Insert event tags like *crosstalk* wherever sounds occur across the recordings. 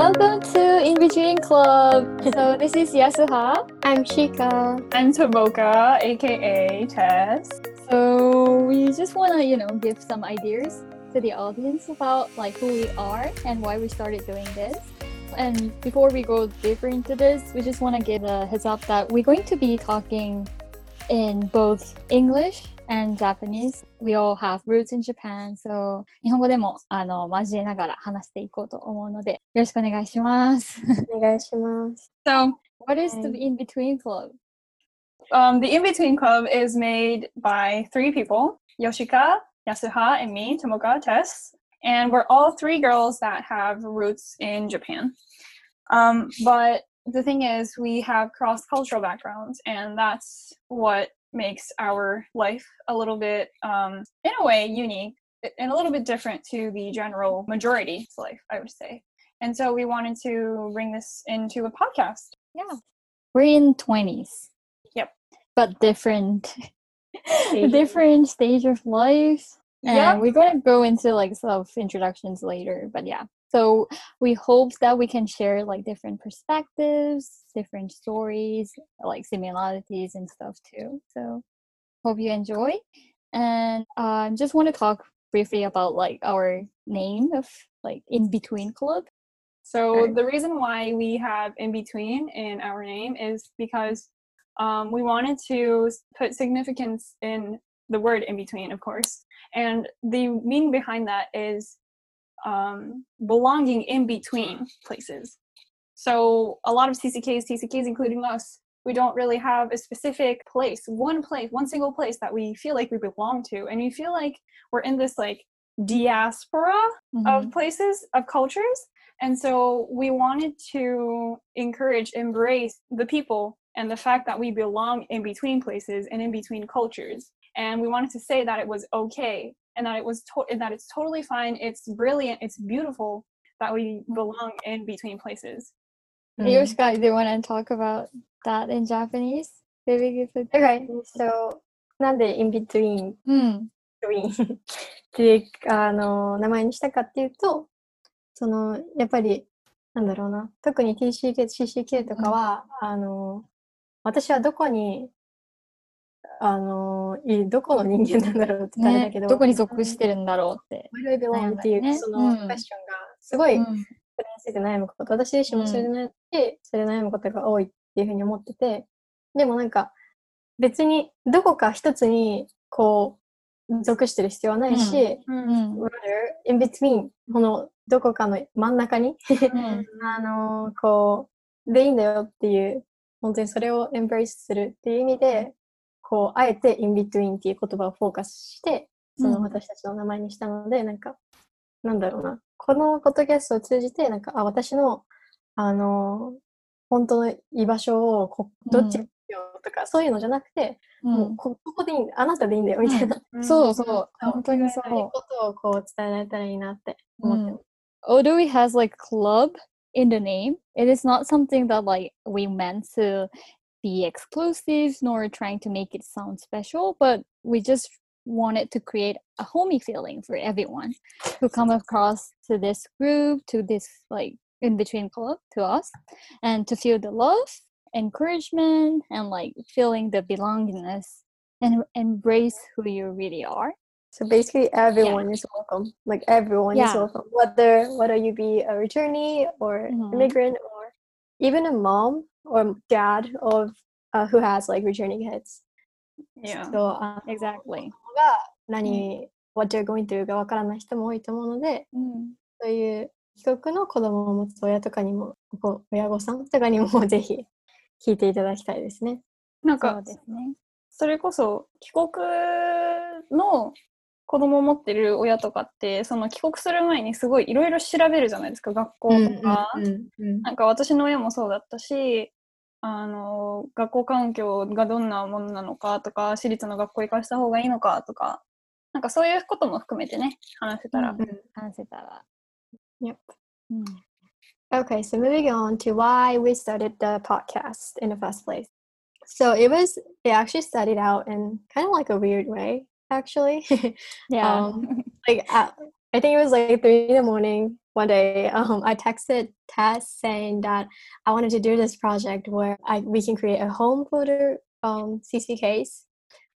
Welcome to In Between Club. So this is Yasuha. I'm Shika. I'm Tomoka, aka Tess. So we just want to, you know, give some ideas to the audience about like who we are and why we started doing this. And before we go deeper into this, we just want to give a heads up that we're going to be talking in both English and Japanese. We all have roots in Japan, so 日本語でもあの交えながら話していこうと思うので、よろしくお願いします。お願いします。 So, *laughs* What is the Okay. In Between Club? um, the In Between Club is made by three people Yoshika, Yasuha, and me, Tomoka, Tess. And we're all three girls that have roots in Japan. Um, but the thing is, we have cross cultural backgrounds, and that's what makes our life a little bit, um, in a way, unique and a little bit different to the general majority's life, I would say. And so we wanted to bring this into a podcast. Yeah. We're in 20s. Yep. But different *laughs* different stage of life. And Yep. we're gonna go into like self introductions later, but yeah. So we hope that we can share like different perspectives, different stories, like similarities and stuff too. So hope you enjoy. And um just want to talk briefly about like our name of like in between club. So the reason why we have in between in our name is because um, we wanted to put significance in the word in between, of course, and the meaning behind that is um, belonging in between places. So a lot of TCKs, TCKs including us, we don't really have a specific place, one place, one single place that we feel like we belong to, and we feel like we're in this like diaspora Mhm. of places of cultures and so we wanted to encourage embrace the people and the fact that we belong in between places and in between cultures and we wanted to say that it was okay and that it was to- and that it's totally fine it's brilliant it's beautiful that we belong in between places Hey, Yoshika, do you want to talk about that in Japanese? Maybe give it. Okay, so なんで in between Hmm. between っていうあの名前にしたかっていうと、そのやっぱりなんだろうな、特に *laughs* TCK、CCK とかは、あの私はどこに あのいどこの人間なんだろうって言ったらあれだけど、ねどこに属してるんだろうって。Where do I belong っていう、そのうんクエスチョンがすごい、うん。それについて悩むこと、私自身もそれで悩ん。で、それで悩むことが多いっていうふうに思ってて、でもなんか、別にどこか一つにこう、属してる必要はないし、うん。rather, in between, このどこかの真ん中に、うん。*laughs* あのこう、でいいんだよっていう、本当にそれをエンブレイスするっていう意味で、こう、あえて in between っていう言葉をフォーカスして、そのうん私たちの名前にしたので、なんか、なんだろうな。このポッドキャストを通じて、なんか、あ、私の、あの、本当の居場所をこ、どっちにしようとか、そういうのじゃなくて、もうこ、ここでいいんだ、あなたでいいんだよ、みたいな。*laughs* そうそう、そう。本当にそそういうう。ことをこう伝えられたらいいなって思ってます。It has like club in the name, it is not something that like we meant to be exclusive nor trying to make it sound special, but we just wanted to create a homey feeling for everyone who come across to this group, to this like in between club to us, and to feel the love, encouragement, and like feeling the belongingness and embrace who you really are. So basically, everyone is welcome. Like everyone is welcome, whether whether you be a returnee or Mhm. immigrant or even a mom or dad of uh, who has like returning kids. yeah So あ Exactly. が何、what they're going through がわからない人も多いと思うので、そういう帰国の子供を持つ親とかにも、こう親御さんとかにもぜひ聞いていただきたいですね。なんかそうですね。それこそ帰国の子供を持ってる親とかってその帰国する前にすごいいろいろ調べるじゃないですか学校とか、なんか私の親もそうだったしあの学校環境がどんなものなのかとか私立の学校行かした方がいいのかとかなんかそういうことも含めてね話せたら、うん話せたら。Yep. うん。Okay, so moving on to why we started the podcast in the first place. So it was, it actually started out in kind of like a weird way, actually. Yeah. Um, like, at, I think it was like three in the morning. One day um, I texted Tess saying that I wanted to do this project where I, we can create a home folder um, CCKs.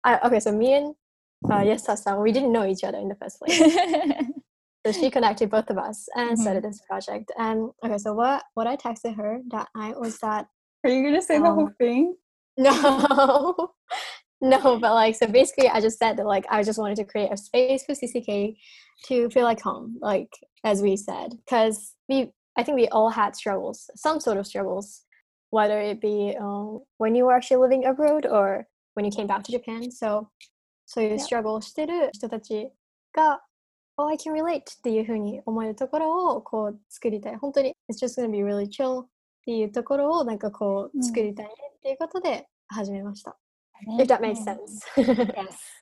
I, okay, so me and uh, yes, Tessa, we didn't know each other in the first place. *laughs* so she connected both of us and Mhm. started this project. And okay, so what what I texted her that night was that Are you gonna say the whole Um, thing? *laughs* no, no, but like so basically, I just said that like I just wanted to create a space for CCK to feel like home, like as we said, because we I think we all had struggles, some sort of struggles, whether it be um, when you were actually living abroad or when you came back to Japan. So そういう Yeah. struggle をしてる人たちが Oh, I can relate っていうふうに思えるところをこう作りたい。本当に It's just gonna be really chill っていうところをなんかこううん作りたいねっていうことで始めました。 ね If that makes うん sense. *laughs*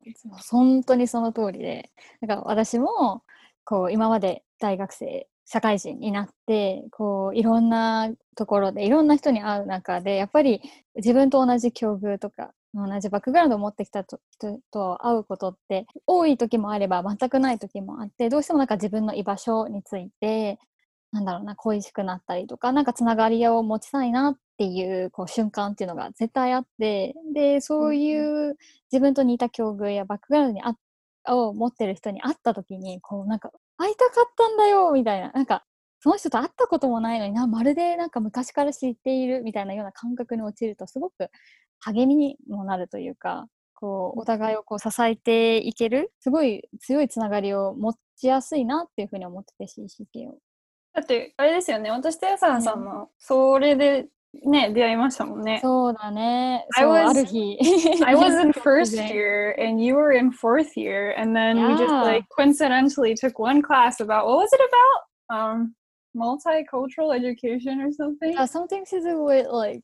Yes 本当にその通りでなんか私もこう今まで大学生社会人になってこういろんなところでいろんな人に会う中でやっぱり自分と同じ境遇とか同じバックグラウンドを持ってきたと人と会うことって多い時もあれば全くない時もあってどうしてもなんか自分の居場所についてなんだろうな恋しくなったりとかなんかつながりを持ちたいなっていうこう瞬間っていうのが絶対あってでそういう自分と似た境遇やバックグラウンドにあを持ってる人に会った時にこうなんか会いたかったんだよみたいななんかその人と会ったこともないのになまるでなんか昔から知っているみたいなような感覚に陥るとすごく励みにもなるというかこうお互いをこう支えていけるすごい強いつながりを持ちやすいなっていうふうに思ってて CCK を。だってあれですよね。私と安原さんもそれでね出会いましたもんね。そうだね。 I そう was- ある日。 I *laughs* was in first *laughs* 突然 year and you were in fourth year, and then we just Yeah. like coincidentally took one class about what was it about? Um, multicultural education or something. Yeah, something to do with like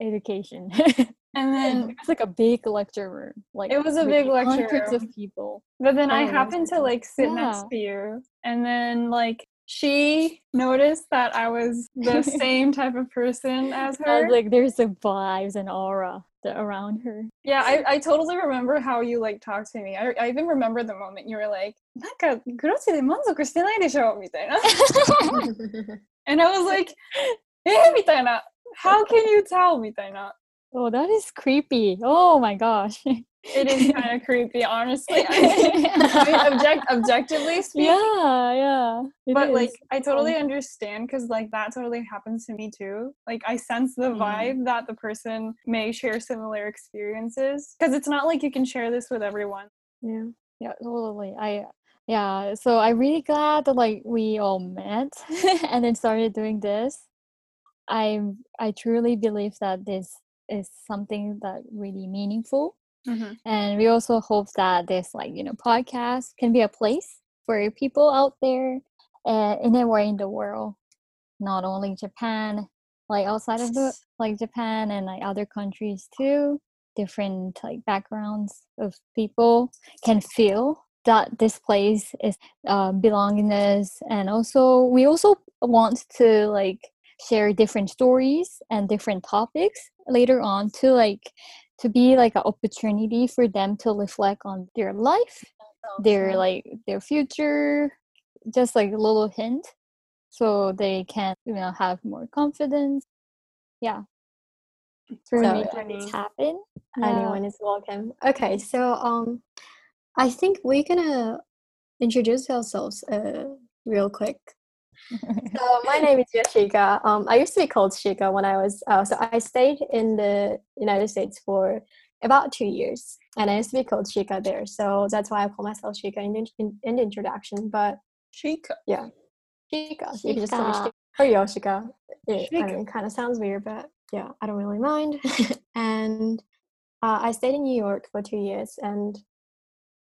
education. *laughs* And then, it's like a big lecture room. Like It was a with big lecture Hundreds room. of people. but then I Oh, that's happened to like sit next Yeah. to you, and then like she noticed that I was the same *laughs* type of person as Uh, her. like there's a vibes and aura that around her. Yeah, I, I totally remember how you like talked to me. I, I even remember the moment you were like, なんか*laughs* グロチで満足してないでしょみたいな。*laughs* And I was like, えみたいな。How can you tell? みたいな。 oh, that is creepy. Oh my gosh. It is *laughs* kind of creepy, honestly. *laughs* I mean, object, *laughs* objectively speaking. yeah, yeah. But is. like, I totally understand because like that totally happens to me too. Like, I sense the Mm. vibe that the person may share similar experiences because it's not like you can share this with everyone. yeah. yeah totally i yeah so i'm really glad that like we all met and then started doing this i i truly believe that this is something that really meaningful and we also hope that this like you know podcast can be a place for people out there uh, anywhere in the world not only japan like outside of the like japan and like other countries too different like backgrounds of people can feel that this place is uh, belongingness and also we also want to like share different stories and different topics later on to like to be like an opportunity for them to reflect on their life their like their future just like a little hint so they can you know have more confidence yeah to So, make I this happen Yeah. Anyone is welcome. Okay, so um, I think we're gonna introduce ourselves uh real quick. So my name is Yoshika. Um, I used to be called Shika when I was uh, so I stayed in the United States for about two years, and I used to be called Shika there. So that's why I call myself Shika in, the- in, in the introduction. But Chica. Shika, you can just call me Shika. Shika or Yoshika. It, I Shika. mean, kind of sounds weird, but yeah, I don't really mind. *laughs* and uh, I stayed in New York for two years, and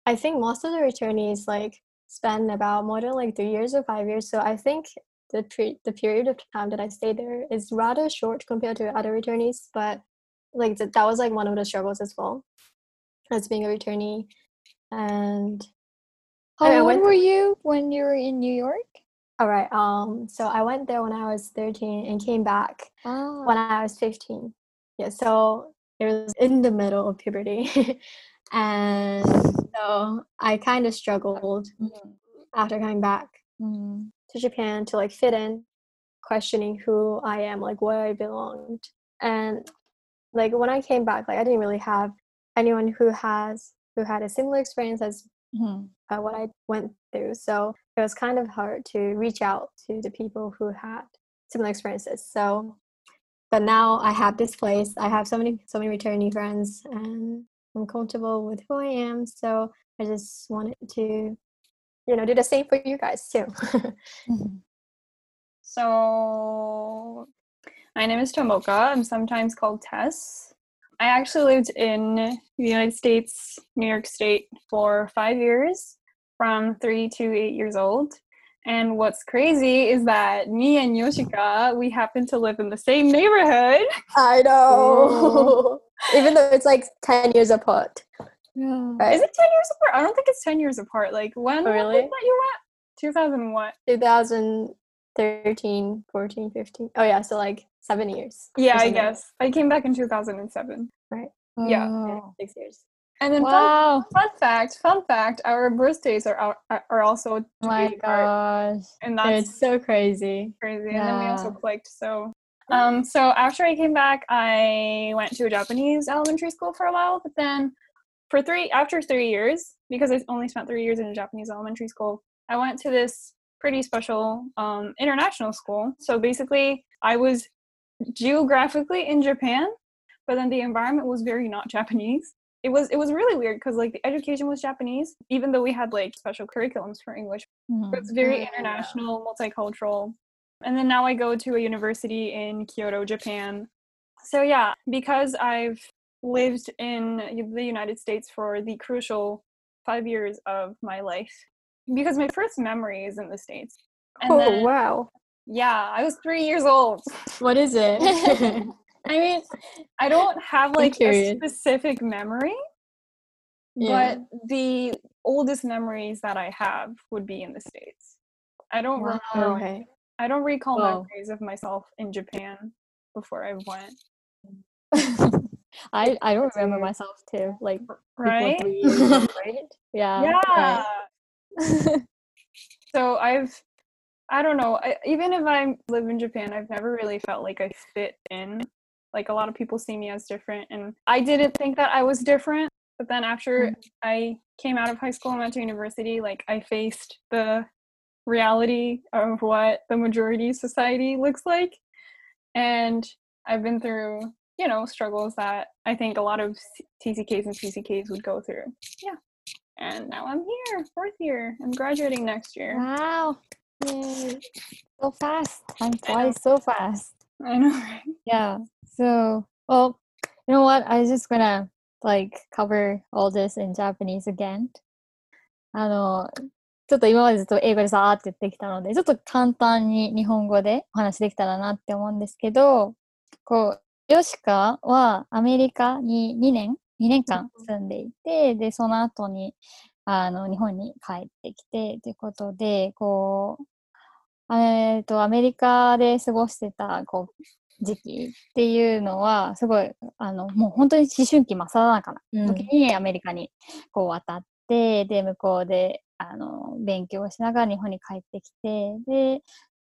I think most of the returnees like spend about more than like three years or five years. So I think the pre- the period of time that I stayed there is rather short compared to other returnees, but like th- that was like one of the struggles as well as being a returnee. And How I old went- were you when you were in New York? all right, um, so I went there when I was thirteen and came back Ah, when I was 15. Yeah, so it was in the middle of puberty. *laughs* and so I kind of struggled mm, after coming back. mm. to Japan to like fit in, questioning who I am, like where I belonged. And like when I came back, like I didn't really have anyone who has who had a similar experience as Mhm. uh, what I went through. So it was kind of hard to reach out to the people who had similar experiences. So, but now I have this place. I have so many, so many returning friends, and I'm comfortable with who I am. So I just wanted to, you know, do the same for you guys too. *laughs* Mhm. So, my name is Tomoka. I'm sometimes called Tess. I actually lived in the United States, New York State, for five years, from three to eight years old. And what's crazy is that me and Yoshika, we happen to live in the same neighborhood. I know, even though it's like ten years apart, Yeah. right? Is it 10 years apart? I don't think it's 10 years apart. Like, when Oh, really? that you went? 2000 what? 2013, 14, 15. Oh yeah, so like seven years. Yeah, I guess. I came back in 2007. Yeah. Yeah, Oh. six years. And then fun, Wow. fun fact, fun fact, our birthdays are are- are also Oh my apart, gosh. and that's It's so crazy. crazy. And then we also clicked. So, um, so after I came back, I went to a Japanese elementary school for a while. But then, for three after three years, because I only spent three years in a Japanese elementary school, I went to this pretty special um, international school. So basically, I was geographically in Japan, but then the environment was very not *laughs* Japanese. It was it was really weird because like the education was Japanese, even though we had like special curriculums for English. Mhm. It's very international, multicultural. And then now I go to a university in Kyoto, Japan. So yeah, because I've lived in the United States for the crucial five years of my life, because my first memory is in the States. And oh then, wow! yeah, I was three years old. What is it? *laughs* I mean, I don't have like a specific memory, yeah. but the oldest memories that I have would be in the States. I don't Wow. remember okay. I don't recall Wow. memories of myself in Japan before I went. Mm. *laughs* I I don't remember myself too. Like Right? *laughs* right? Yeah. Yeah. right. *laughs* so I've I don't know. I, even if I live in Japan, I've never really felt like I fit in. Like a lot of people see me as different, and I didn't think that I was different. But then after mm. I came out of high school and went to university, like I faced the reality of what the majority society looks like, and I've been through you know struggles that I think a lot of TCKs and PCKs would go through. Yeah, and now I'm here, fourth year. I'm graduating next year. Wow. Yay. So fast. Time flies so fast. I know, right? Yeah. So, well, you know what? I was just gonna like cover all this in Japanese again. あの、ちょっと今までずっと英語でさーって言ってきたので、ちょっと簡単に日本語でお話できたらなって思うんですけど、こう、ヨシカはアメリカに2年、2年間住んでいて、で、その後に、あの、日本に帰ってきて、ということで、こう、えっと、アメリカで過ごしてた、こう、時期っていうのは、すごい、あの、もう本当に思春期真っ只中な時にアメリカにこう渡って、で、向こうで、あの、勉強しながら日本に帰ってきて、で、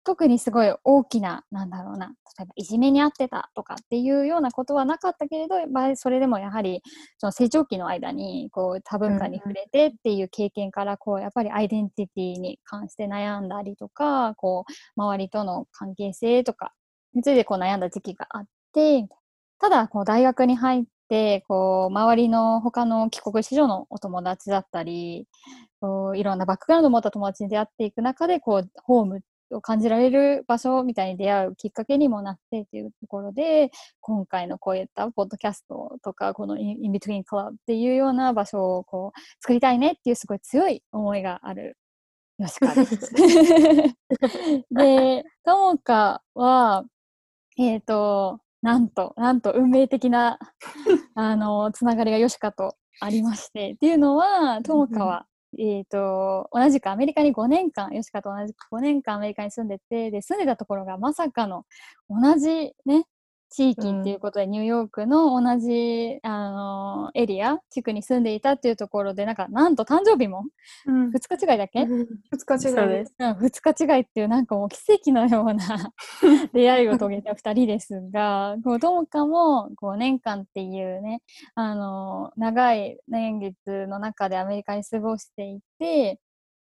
特にすごい大きな、なんだろうな、例えばいじめにあってたとかっていうようなことはなかったけれど、まあ、それでもやはり、その成長期の間に、こう、多文化に触れてっていう経験から、こう、やっぱりアイデンティティに関して悩んだりとか、こう、周りとの関係性とかについてこう悩んだ時期があって、ただ、こう、大学に入って、こう、周りの他の帰国子女のお友達だったり、こういろんなバックグラウンドを持った友達に出会っていく中で、こう、ホームを感じられる場所みたいに出会うきっかけにもなってっていうところで、今回のこういったポッドキャストとか、この In Between Club っていうような場所をこう作りたいねっていうすごい強い思いがある吉川です。*laughs* で、ともかは、えっ、と、なんと、なんと運命的な、*laughs* あの、つながりが吉川とありまして、っていうのは、ともかは、えっ、と、同じくアメリカに5年間、吉川と同じく5年間アメリカに住んでて、で、住んでたところがまさかの同じね、地域っていうことで、ニューヨークの同じ、あのエリア地区に住んでいたっていうところでなんかなんと誕生日も？うん。2日違いだっけ、2日違い。です。うん、2日違いっていうなんかもう奇跡のような *laughs* 出会いを遂げた2人ですがこうともかも5年間っていうねあの長い年月の中でアメリカに過ごしていて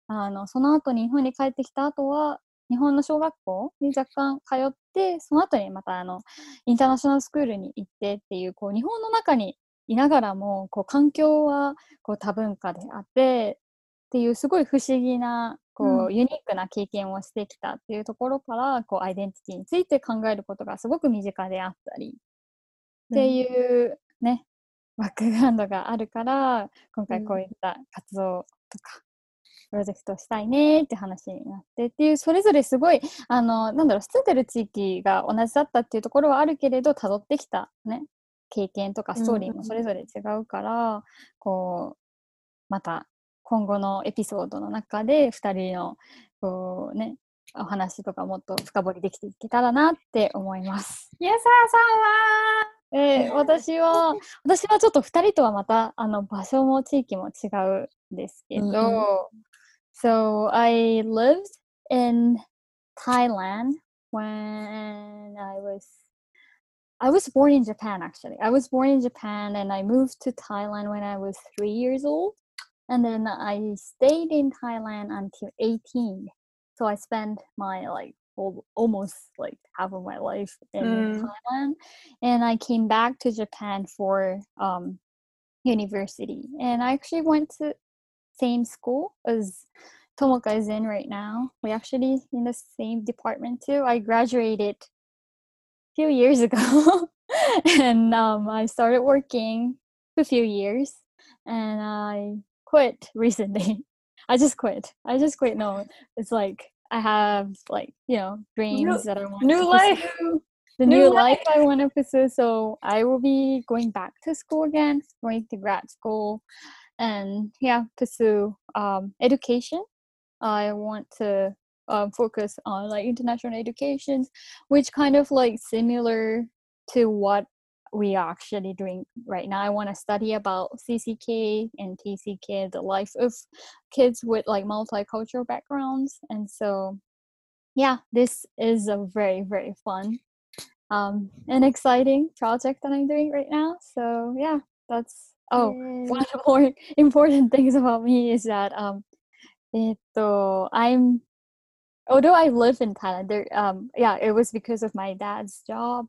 あのその後に日本に帰ってきた後は日本の小学校に若干通ってその後にまたあのインターナショナルスクールに行ってっていうこう日本の中にいながらもこう環境はこう多文化であってっていうすごい不思議なこう、うん。ユニークな経験をしてきたっていうところからこうアイデンティティについて考えることがすごく身近であったりっていうね、バックグラウンドがあるから今回こういった活動とか、プロジェクトをしたいねって話になってっていうそれぞれすごいあのなんだろう住んでる地域が同じだったっていうところはあるけれど辿ってきたね。経験とかストーリーもそれぞれ違うから、こうまた今後のエピソードの中で2人のこうねお話とかもっと深掘りできていけたらなって思います。やささんはえー私は私はちょっと2人とはまたあの場所も地域も違うんですけど、うんうん So I lived in Thailand when I was I was born in Japan actually. I was born in Japan and I moved to Thailand when I was three years old. And then I stayed in Thailand until 18. So I spent my like whole, almost like half of my life in Mm. Thailand. And I came back to Japan for um, university. And I actually went to same school as Tomoka is in right now. We actually in the same department too. I graduated a few years *laughs* ago and um, I started working for a few years and I quit recently. *laughs* I just quit. I just quit. No, it's like I have like, you know, dreams that I want new to life. pursue, The New new life. life I want to pursue. So I will be going back to school again, going to grad school and yeah, pursue um, education. I want to um, focus on like international education, which kind of like similar to what we are actually doing right now. I want to study about CCK and TCK, the life of kids with like multicultural backgrounds. And so, yeah, this is a very, very fun um, and exciting project that I'm doing right now. So, yeah, that's oh mm. one of *laughs* the more important things about me is that um ito, i'm although i live in thailand there um yeah it was because of my dad's job.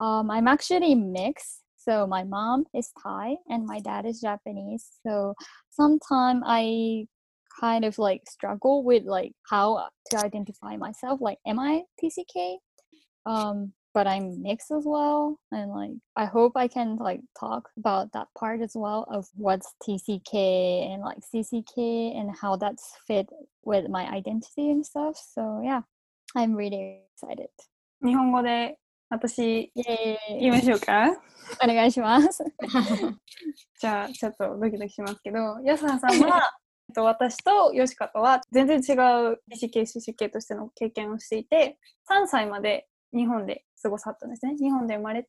Um i'm actually mixed. So my mom is thai and my dad is japanese. So sometimes i kind of like struggle with like how to identify myself like am i tck um but I'm mixed as well, and like I hope I can like talk about that part as well of what's TCK and like CCK and how that's fit with my identity and stuff. So yeah, I'm really excited. 日本語で私!言いましょうかお願いします。じゃあちょっとドキドキしますけど安原さんはえっと私とヨシカとは全然違う BCK、CCK としての経験をしていて3歳まで日本で過ごさったんですね。日本で生まれて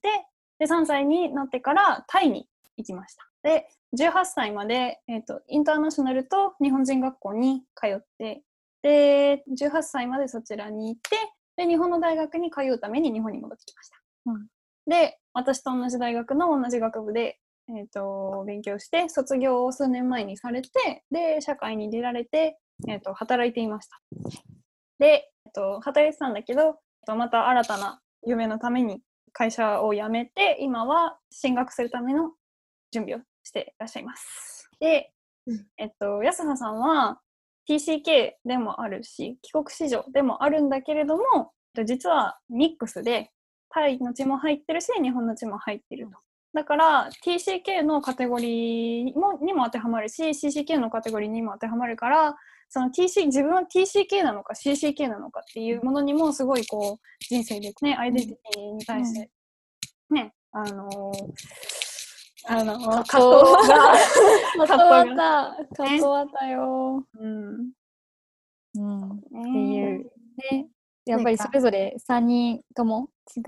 で3歳になってからタイに行きました。で18歳まで、えっとインターナショナルと日本人学校に通ってで18歳までそちらに行ってで日本の大学に通うために日本に戻ってきました、うん。で私と同じ大学の同じ学部でえー、と勉強して卒業を数年前にされてで社会に出られて、えー、と働いていました。で、えー、と働いてたんだけどまた新たな夢のために会社を辞めて今は進学するための準備をしていらっしゃいます。でうん、えっと安葉さんは TCK でもあるし帰国子女でもあるんだけれどもえっと実はミックスでタイの血も入ってるし日本の血も入ってると。だから TCK のカテゴリーもにも当てはまるし CCK のカテゴリーにも当てはまるからその TC 自分は TCK なのか CCK なのかっていうものにもすごいこう人生でねアイデンティティに対してね、あのーあのー葛藤がかっこわった。かっこわったよ。うんうん。ってねいう。ね。やっぱりそれぞれ3人とも違う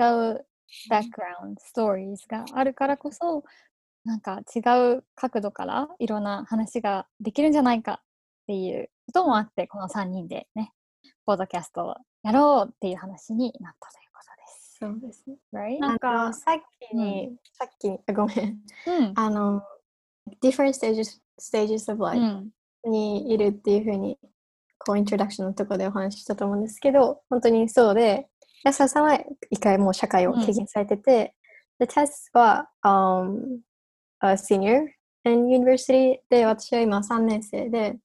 バックグラウンド、ストーリーズがあるからこそ、なんか違う角度からいろんな話ができるんじゃないかっていうこともあって、この3人でね、ポッドキャストをやろうっていう話になったということです。そうですね。Right? なんかさっきに、うさっきに、あごめん。うん。あの、different stages, stages of う life ん。にいるっていうふうに、こう、イントロダクションのところでお話ししたと思うんですけど、本当にそうで、安田さんは一回もう社会を経験されてて、で、テスは、um, a senior in university で、私は今3年生で、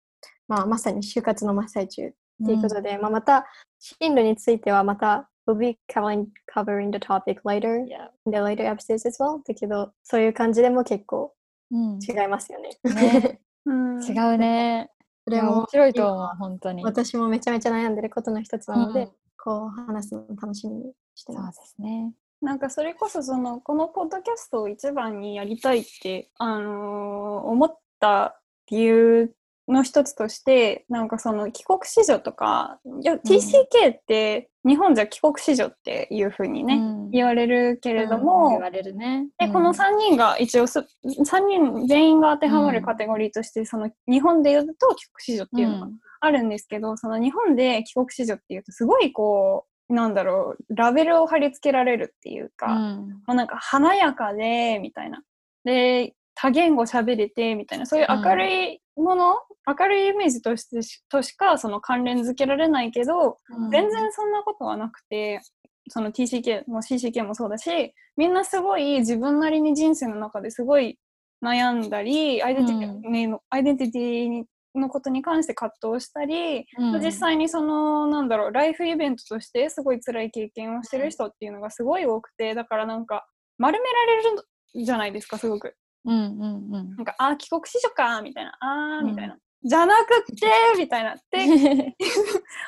まあ、まさに就活の真っ最中っていうことで、まあ、また進路についてはまた we'll be covering, covering the topic later Yeah. in the later episodes as well だけどそういう感じでも結構うん、違いますよね。ね *laughs* うん違うね。それも面白いと思う今、本当に。私もめちゃめちゃ悩んでることの一つなので、うんこう話すのを楽しみにしてそうます。ですね。なんかそれこそそのこのポッドキャストを一番にやりたいって、あのー思った理由の一つとしてなんかその帰国子女とかいや TCK って日本じゃ帰国子女っていうふうにね、うん。言われるけれどうんも、言われるね。で、この3人が一応す、3人全員が当てはまるうんカテゴリーとして、その日本で言うと帰国子女っていうのがあるんですけど、その日本で帰国子女っていうと、すごいこう、なんだろう、ラベルを貼り付けられるっていうか、うん。なんか華やかで、みたいな。で、多言語喋れて、みたいな、そういう明るいもの、明るいイメージとしてしとしかその関連づけられないけど、全然そんなことはなくて、その TCK も CCK もそうだし、みんなすごい自分なりに人生の中ですごい悩んだり、アイデンティティ,、ねアイデンティティのことに関して葛藤したり、うん。実際にそのなんだろうライフイベントとしてすごい辛い経験をしてる人っていうのがすごい多くてだからなんか丸められるじゃないですかすごく。うんうんうん。なんかあー帰国子女かみたいなあーうんみたいな、じゃなくって *laughs* みたいなって *laughs*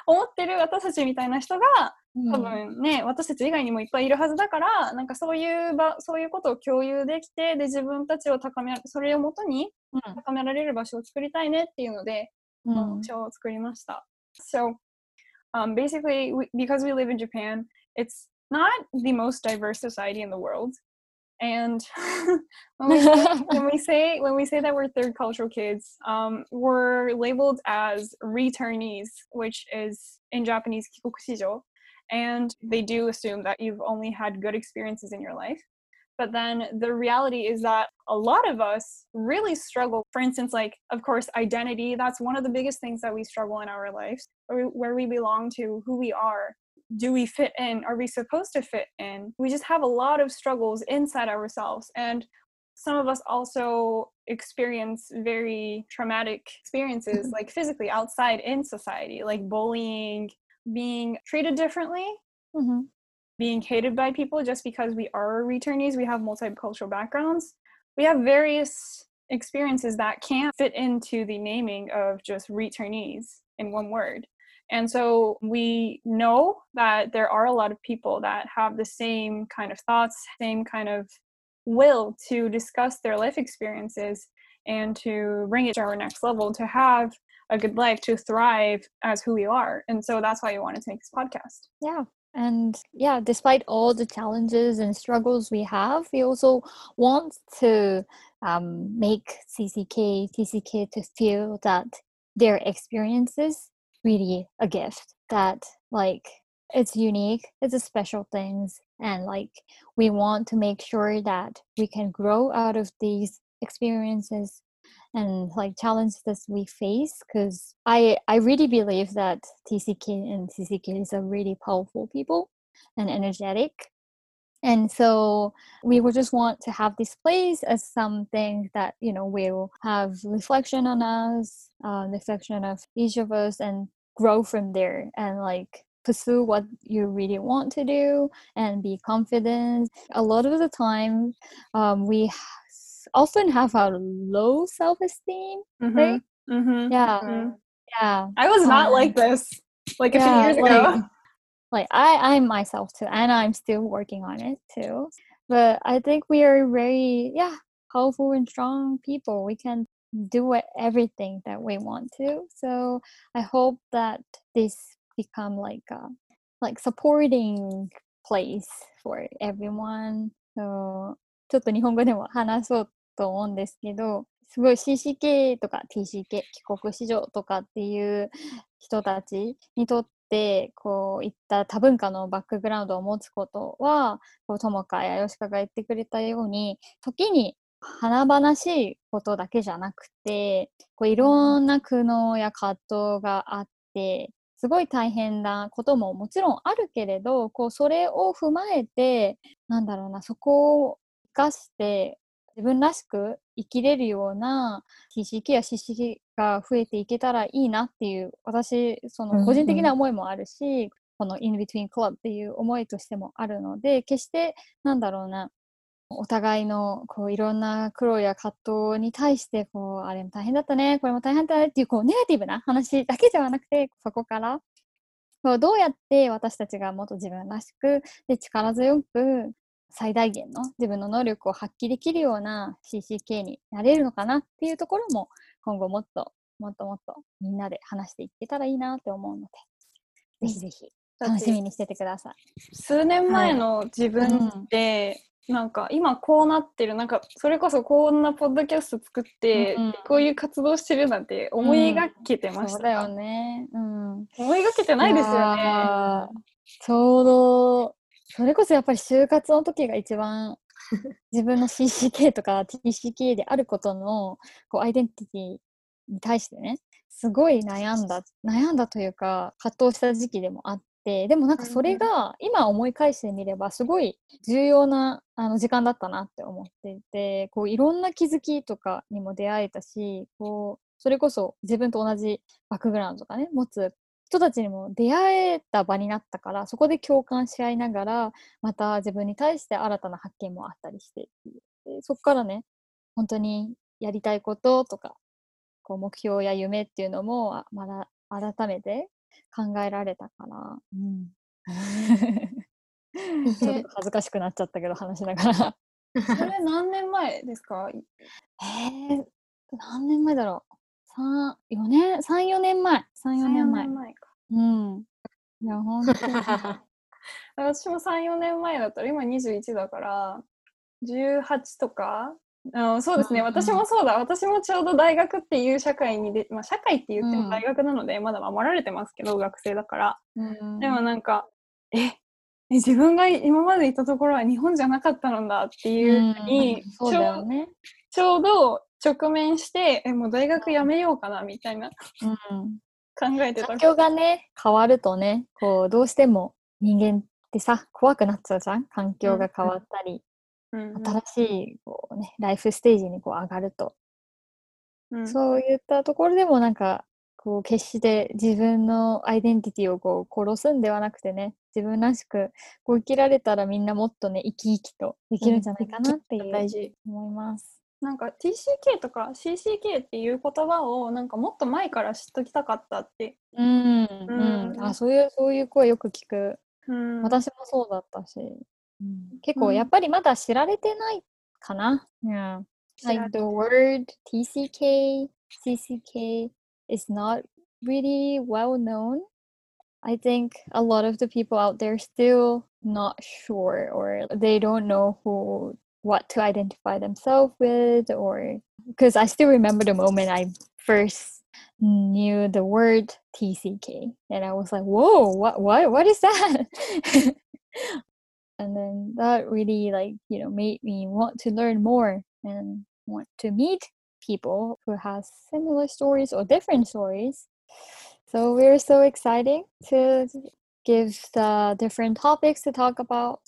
思ってる私たちみたいな人が多分ね、私たち以外にもいっぱいいるはずだからなんかそういう場そういうことを共有できてで自分たちを高めそれをもとに高められる場所を作りたいねっていうので、うんを作りました。So, um, basically, we, because we live in Japan, it's not the most diverse society in the world. And *laughs* when, we say, *laughs* when we say when we say that we're third cultural kids, um, we're labeled as returnees, which is in Japanese kikokushijo, and they do assume that you've only had good experiences in your life. But then the reality is that a lot of us really struggle. For instance, like, of course, identity, that's one of the biggest things that we struggle in our lives, where we, where we belong to, who we are. Do we fit in? Are we supposed to fit in? We just have a lot of struggles inside ourselves. And some of us also experience very traumatic experiences, like physically outside in society, like bullying, being treated differently, Mhm. being hated by people just because we are returnees, we have multicultural backgrounds. We have various experiences that can't fit into the naming of just returnees in one word. And so we know that there are a lot of people that have the same kind of thoughts, same kind of will to discuss their life experiences and to bring it to our next level, to have a good life, to thrive as who we are. And so that's why we wanted to make this podcast. Yeah. And yeah, despite all the challenges and struggles we have, we also want to um, make CCK, TCK to feel that their experiences really a gift, that like it's unique, it's a special things, and like we want to make sure that we can grow out of these experiences and like challenges we face because i i really believe that tck and cck is a really powerful people and energetic and so we would just want to have this place as something that you know will have reflection on us uh, reflection of each of us and grow from there and like pursue what you really want to do and be confident a lot of the time um, we often have a low self-esteem right Mm-hmm. yeah Mhm. yeah I was not Um, like this like a few years ago. like, like I, I'm myself too, and I'm still working on it too. But I think we are very, yeah, powerful and strong people. We can do what, everything that we want to. So I hope that this become like a like supporting place for everyone. So ちょっと日本語でも話そうと思うんですけど、すごい CCK とか TCK 帰国子女とかっていう人たちにとっ てこういった多文化のバックグラウンドを持つことは友果や吉川が言ってくれたように時に華々しいことだけじゃなくてこういろんな苦悩や葛藤があってすごい大変なことももちろんあるけれどこうそれを踏まえてなんだろうなそこを生かして自分らしく生きれるような TCK や CCK が増えていけたらいいなっていう私その個人的な思いもあるし、うんうん、この In Between Club っていう思いとしてもあるので決してなんだろうなお互いのこういろんな苦労や葛藤に対してこうあれも大変だったねこれも大変だったねっていうこうネガティブな話だけではなくてそこからどうやって私たちがもっと自分らしくで力強く最大限の自分の能力を発揮できるような CCK になれるのかなっていうところも今後もっともっともっとみんなで話していけたらいいなって思うので、ぜひぜひ楽しみにしててください。数年前の自分って、なんか今こうなってるなんかそれこそこんなポッドキャスト作って、うん、こういう活動してるなんて思い描けてました、うん、そうだよね、うん、思い描けてないですよね。ちょうどそれこそやっぱり就活の時が一番自分の CCK とか TCK であることのこうアイデンティティに対してねすごい悩んだ悩んだというか葛藤した時期でもあってでもなんかそれが今思い返してみればすごい重要なあの時間だったなって思っていてこういろんな気づきとかにも出会えたしこうそれこそ自分と同じバックグラウンドとかね持つ人たちにも出会えた場になったからそこで共感し合いながらまた自分に対して新たな発見もあったりしてでそこからね本当にやりたいこととかこう目標や夢っていうのもまだ改めて考えられたから、うん、*laughs* ちょっと恥ずかしくなっちゃったけど話しながら。それ何年前ですか？えー、何年前だろう。3、4年、3、4年前。3、4年前。うん。いや、ほんと *laughs* 私も3、4年前だったら、今21だから、18とか。あそうですね、私もそうだ、私もちょうど大学っていう社会にで、まあ、社会って言っても大学なので、まだ守られてますけど、学生だから。うん、でもなんか、え、自分が今までいたところは日本じゃなかったのだっていうふうに、ちょうど直面してえもう大学やめようかなみたいな、うん、考えてた。環境がね変わるとねこうどうしても人間ってさ怖くなっちゃうじゃん？環境が変わったり、うん。うん、新しいこう、ね、ライフステージにこう上がると、うん、そういったところでもなんかこう決して自分のアイデンティティをこう殺すんではなくてね自分らしくこう生きられたらみんなもっとね生き生きとできるんじゃないかなっていう、大事。思います。なんか TCK とか CCK っていう言葉をなんかもっと前から知っときたかったって。うん、うん、あそういうそういう声よく聞く。うん、私もそうだったし、うん、結構やっぱりまだ知られてないかな。うん、like the word TCK, CCK is not really well known. I think a lot of the people out there still not sure or they don't know who what to identify themselves with or because I still remember the moment I first knew the word TCK and I was like, whoa, what what what is that? *laughs* and then that really like, you know, made me want to learn more and want to meet people who have similar stories or different stories. So we're so excited to give the different topics to talk about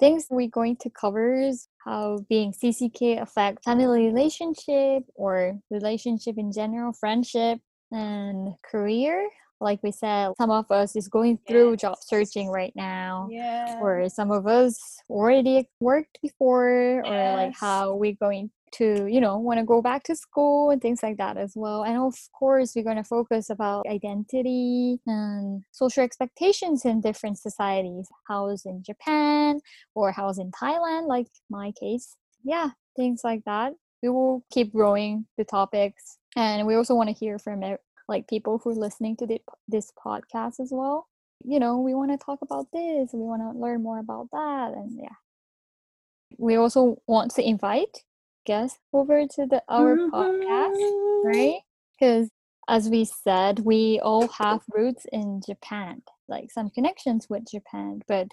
things we're going to cover is how being CCK affect family relationship or relationship in general, friendship and career. Like we said, some of us is going through yes. job searching right now, yeah. or some of us already worked before, yes. or like how we're going to you know want to go back to school and things like that as well and of course we're going to focus about identity and social expectations in different societies how's in japan or how's in thailand like my case yeah things like that we will keep growing the topics and we also want to hear from it, like people who are listening to this podcast as well you know, we want to talk about this, we want to learn more about that, and yeah. We also want to invite guests over to the our podcast, Mm-hmm. right? Because as we said, we all have roots in Japan, like some connections with Japan, but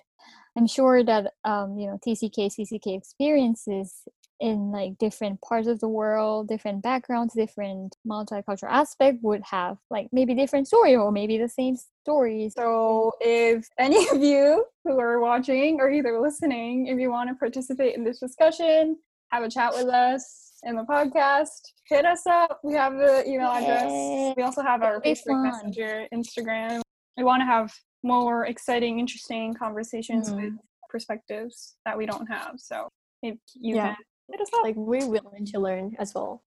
I'm sure that um, you know TCK CCK experiences in like different parts of the world, different backgrounds, different multicultural aspect would have like maybe different story or maybe the same story. So, if *laughs* any of you who are watching or either listening, if you want to participate in this discussion, have a chat with us in the podcast, hit us up. We have the email address. Yay. We also have our Facebook fun. Messenger, Instagram. We want to have more exciting, interesting conversations Mm. with perspectives that we don't have. So, if you Yeah. can hit us like we're willing to learn as well.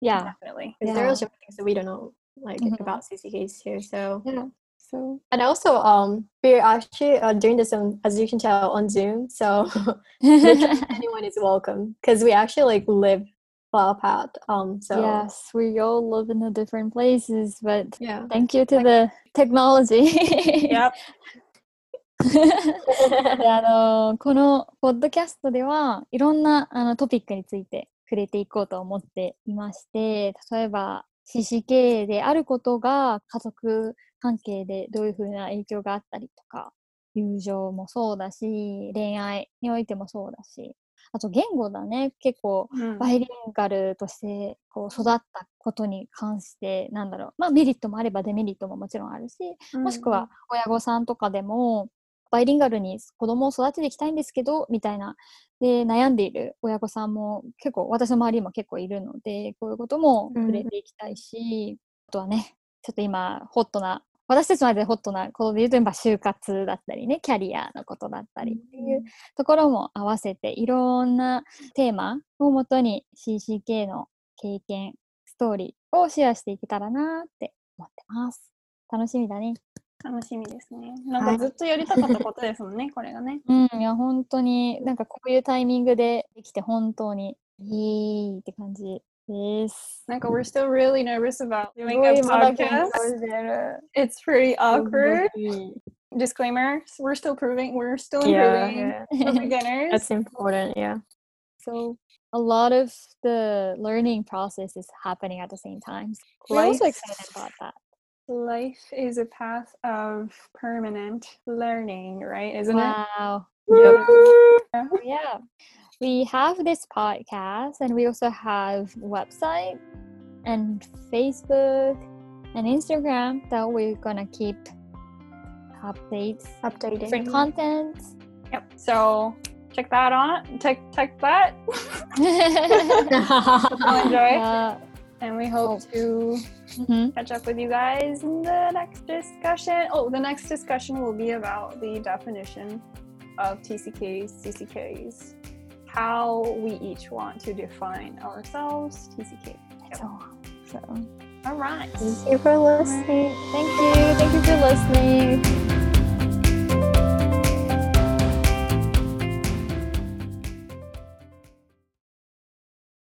Yeah. definitely. Because there Yeah. are some things that we don't know like Mhm. about CCKs too. So Yeah. so and also um we're actually uh, doing this on as you can tell on Zoom. So *laughs* *laughs* anyone is welcome because we actually like live far apart. Um so yes, we all live in the different places, but yeah. thank you to the technology. *laughs* Yep. *laughs* であのこのポッドキャストではいろんなあのトピックについて触れていこうと思っていまして例えば CCK であることが家族関係でどういうふうな影響があったりとか友情もそうだし恋愛においてもそうだしあと言語だね。結構うん。バイリンガルとしてこう育ったことに関してなんだろう。まあメリットもあればデメリットももちろんあるしもしくは親御さんとかでもバイリンガルに子供を育てていきたいんですけどみたいな。で悩んでいる親御さんも結構私の周りにも結構いるのでこういうことも触れていきたいし、あとはねちょっと今ホットな私たちの間でホットなことで言うとやっぱ就活だったりねキャリアのことだったりっていうところも合わせていろんなテーマをもとに CCK の経験ストーリーをシェアしていけたらなって思ってます。楽しみだね楽しみですね。なんかずっとやりたかったことですもんね、これがね。うん、いや、本当に、なんかこういうタイミングでできて本当にいいって感じです。なんか we're still really nervous about す doing ご a podcast. It's pretty うん awkward. Disclaimer: We're still proving. We're still Yeah, improving. yeah. We're beginners. That's important, yeah. So, a lot of the learning process is happening at the same time. We're also excited about that. Life is a path of permanent learning, right? Isn't it? Wow. it? Yeah. We have this podcast and we also have website and Facebook and Instagram that we're gonna keep updates, Updating. different content. Yep. So check that on. Check check that. *laughs* *laughs* Enjoy, Uh, and we hope to mhm. catch up with you guys in the next discussion. Oh, the next discussion will be about the definition of TCKs, CCKs, how we each want to define ourselves, TCK. So, so All right. Thank you for listening. thank you. Thank you for listening.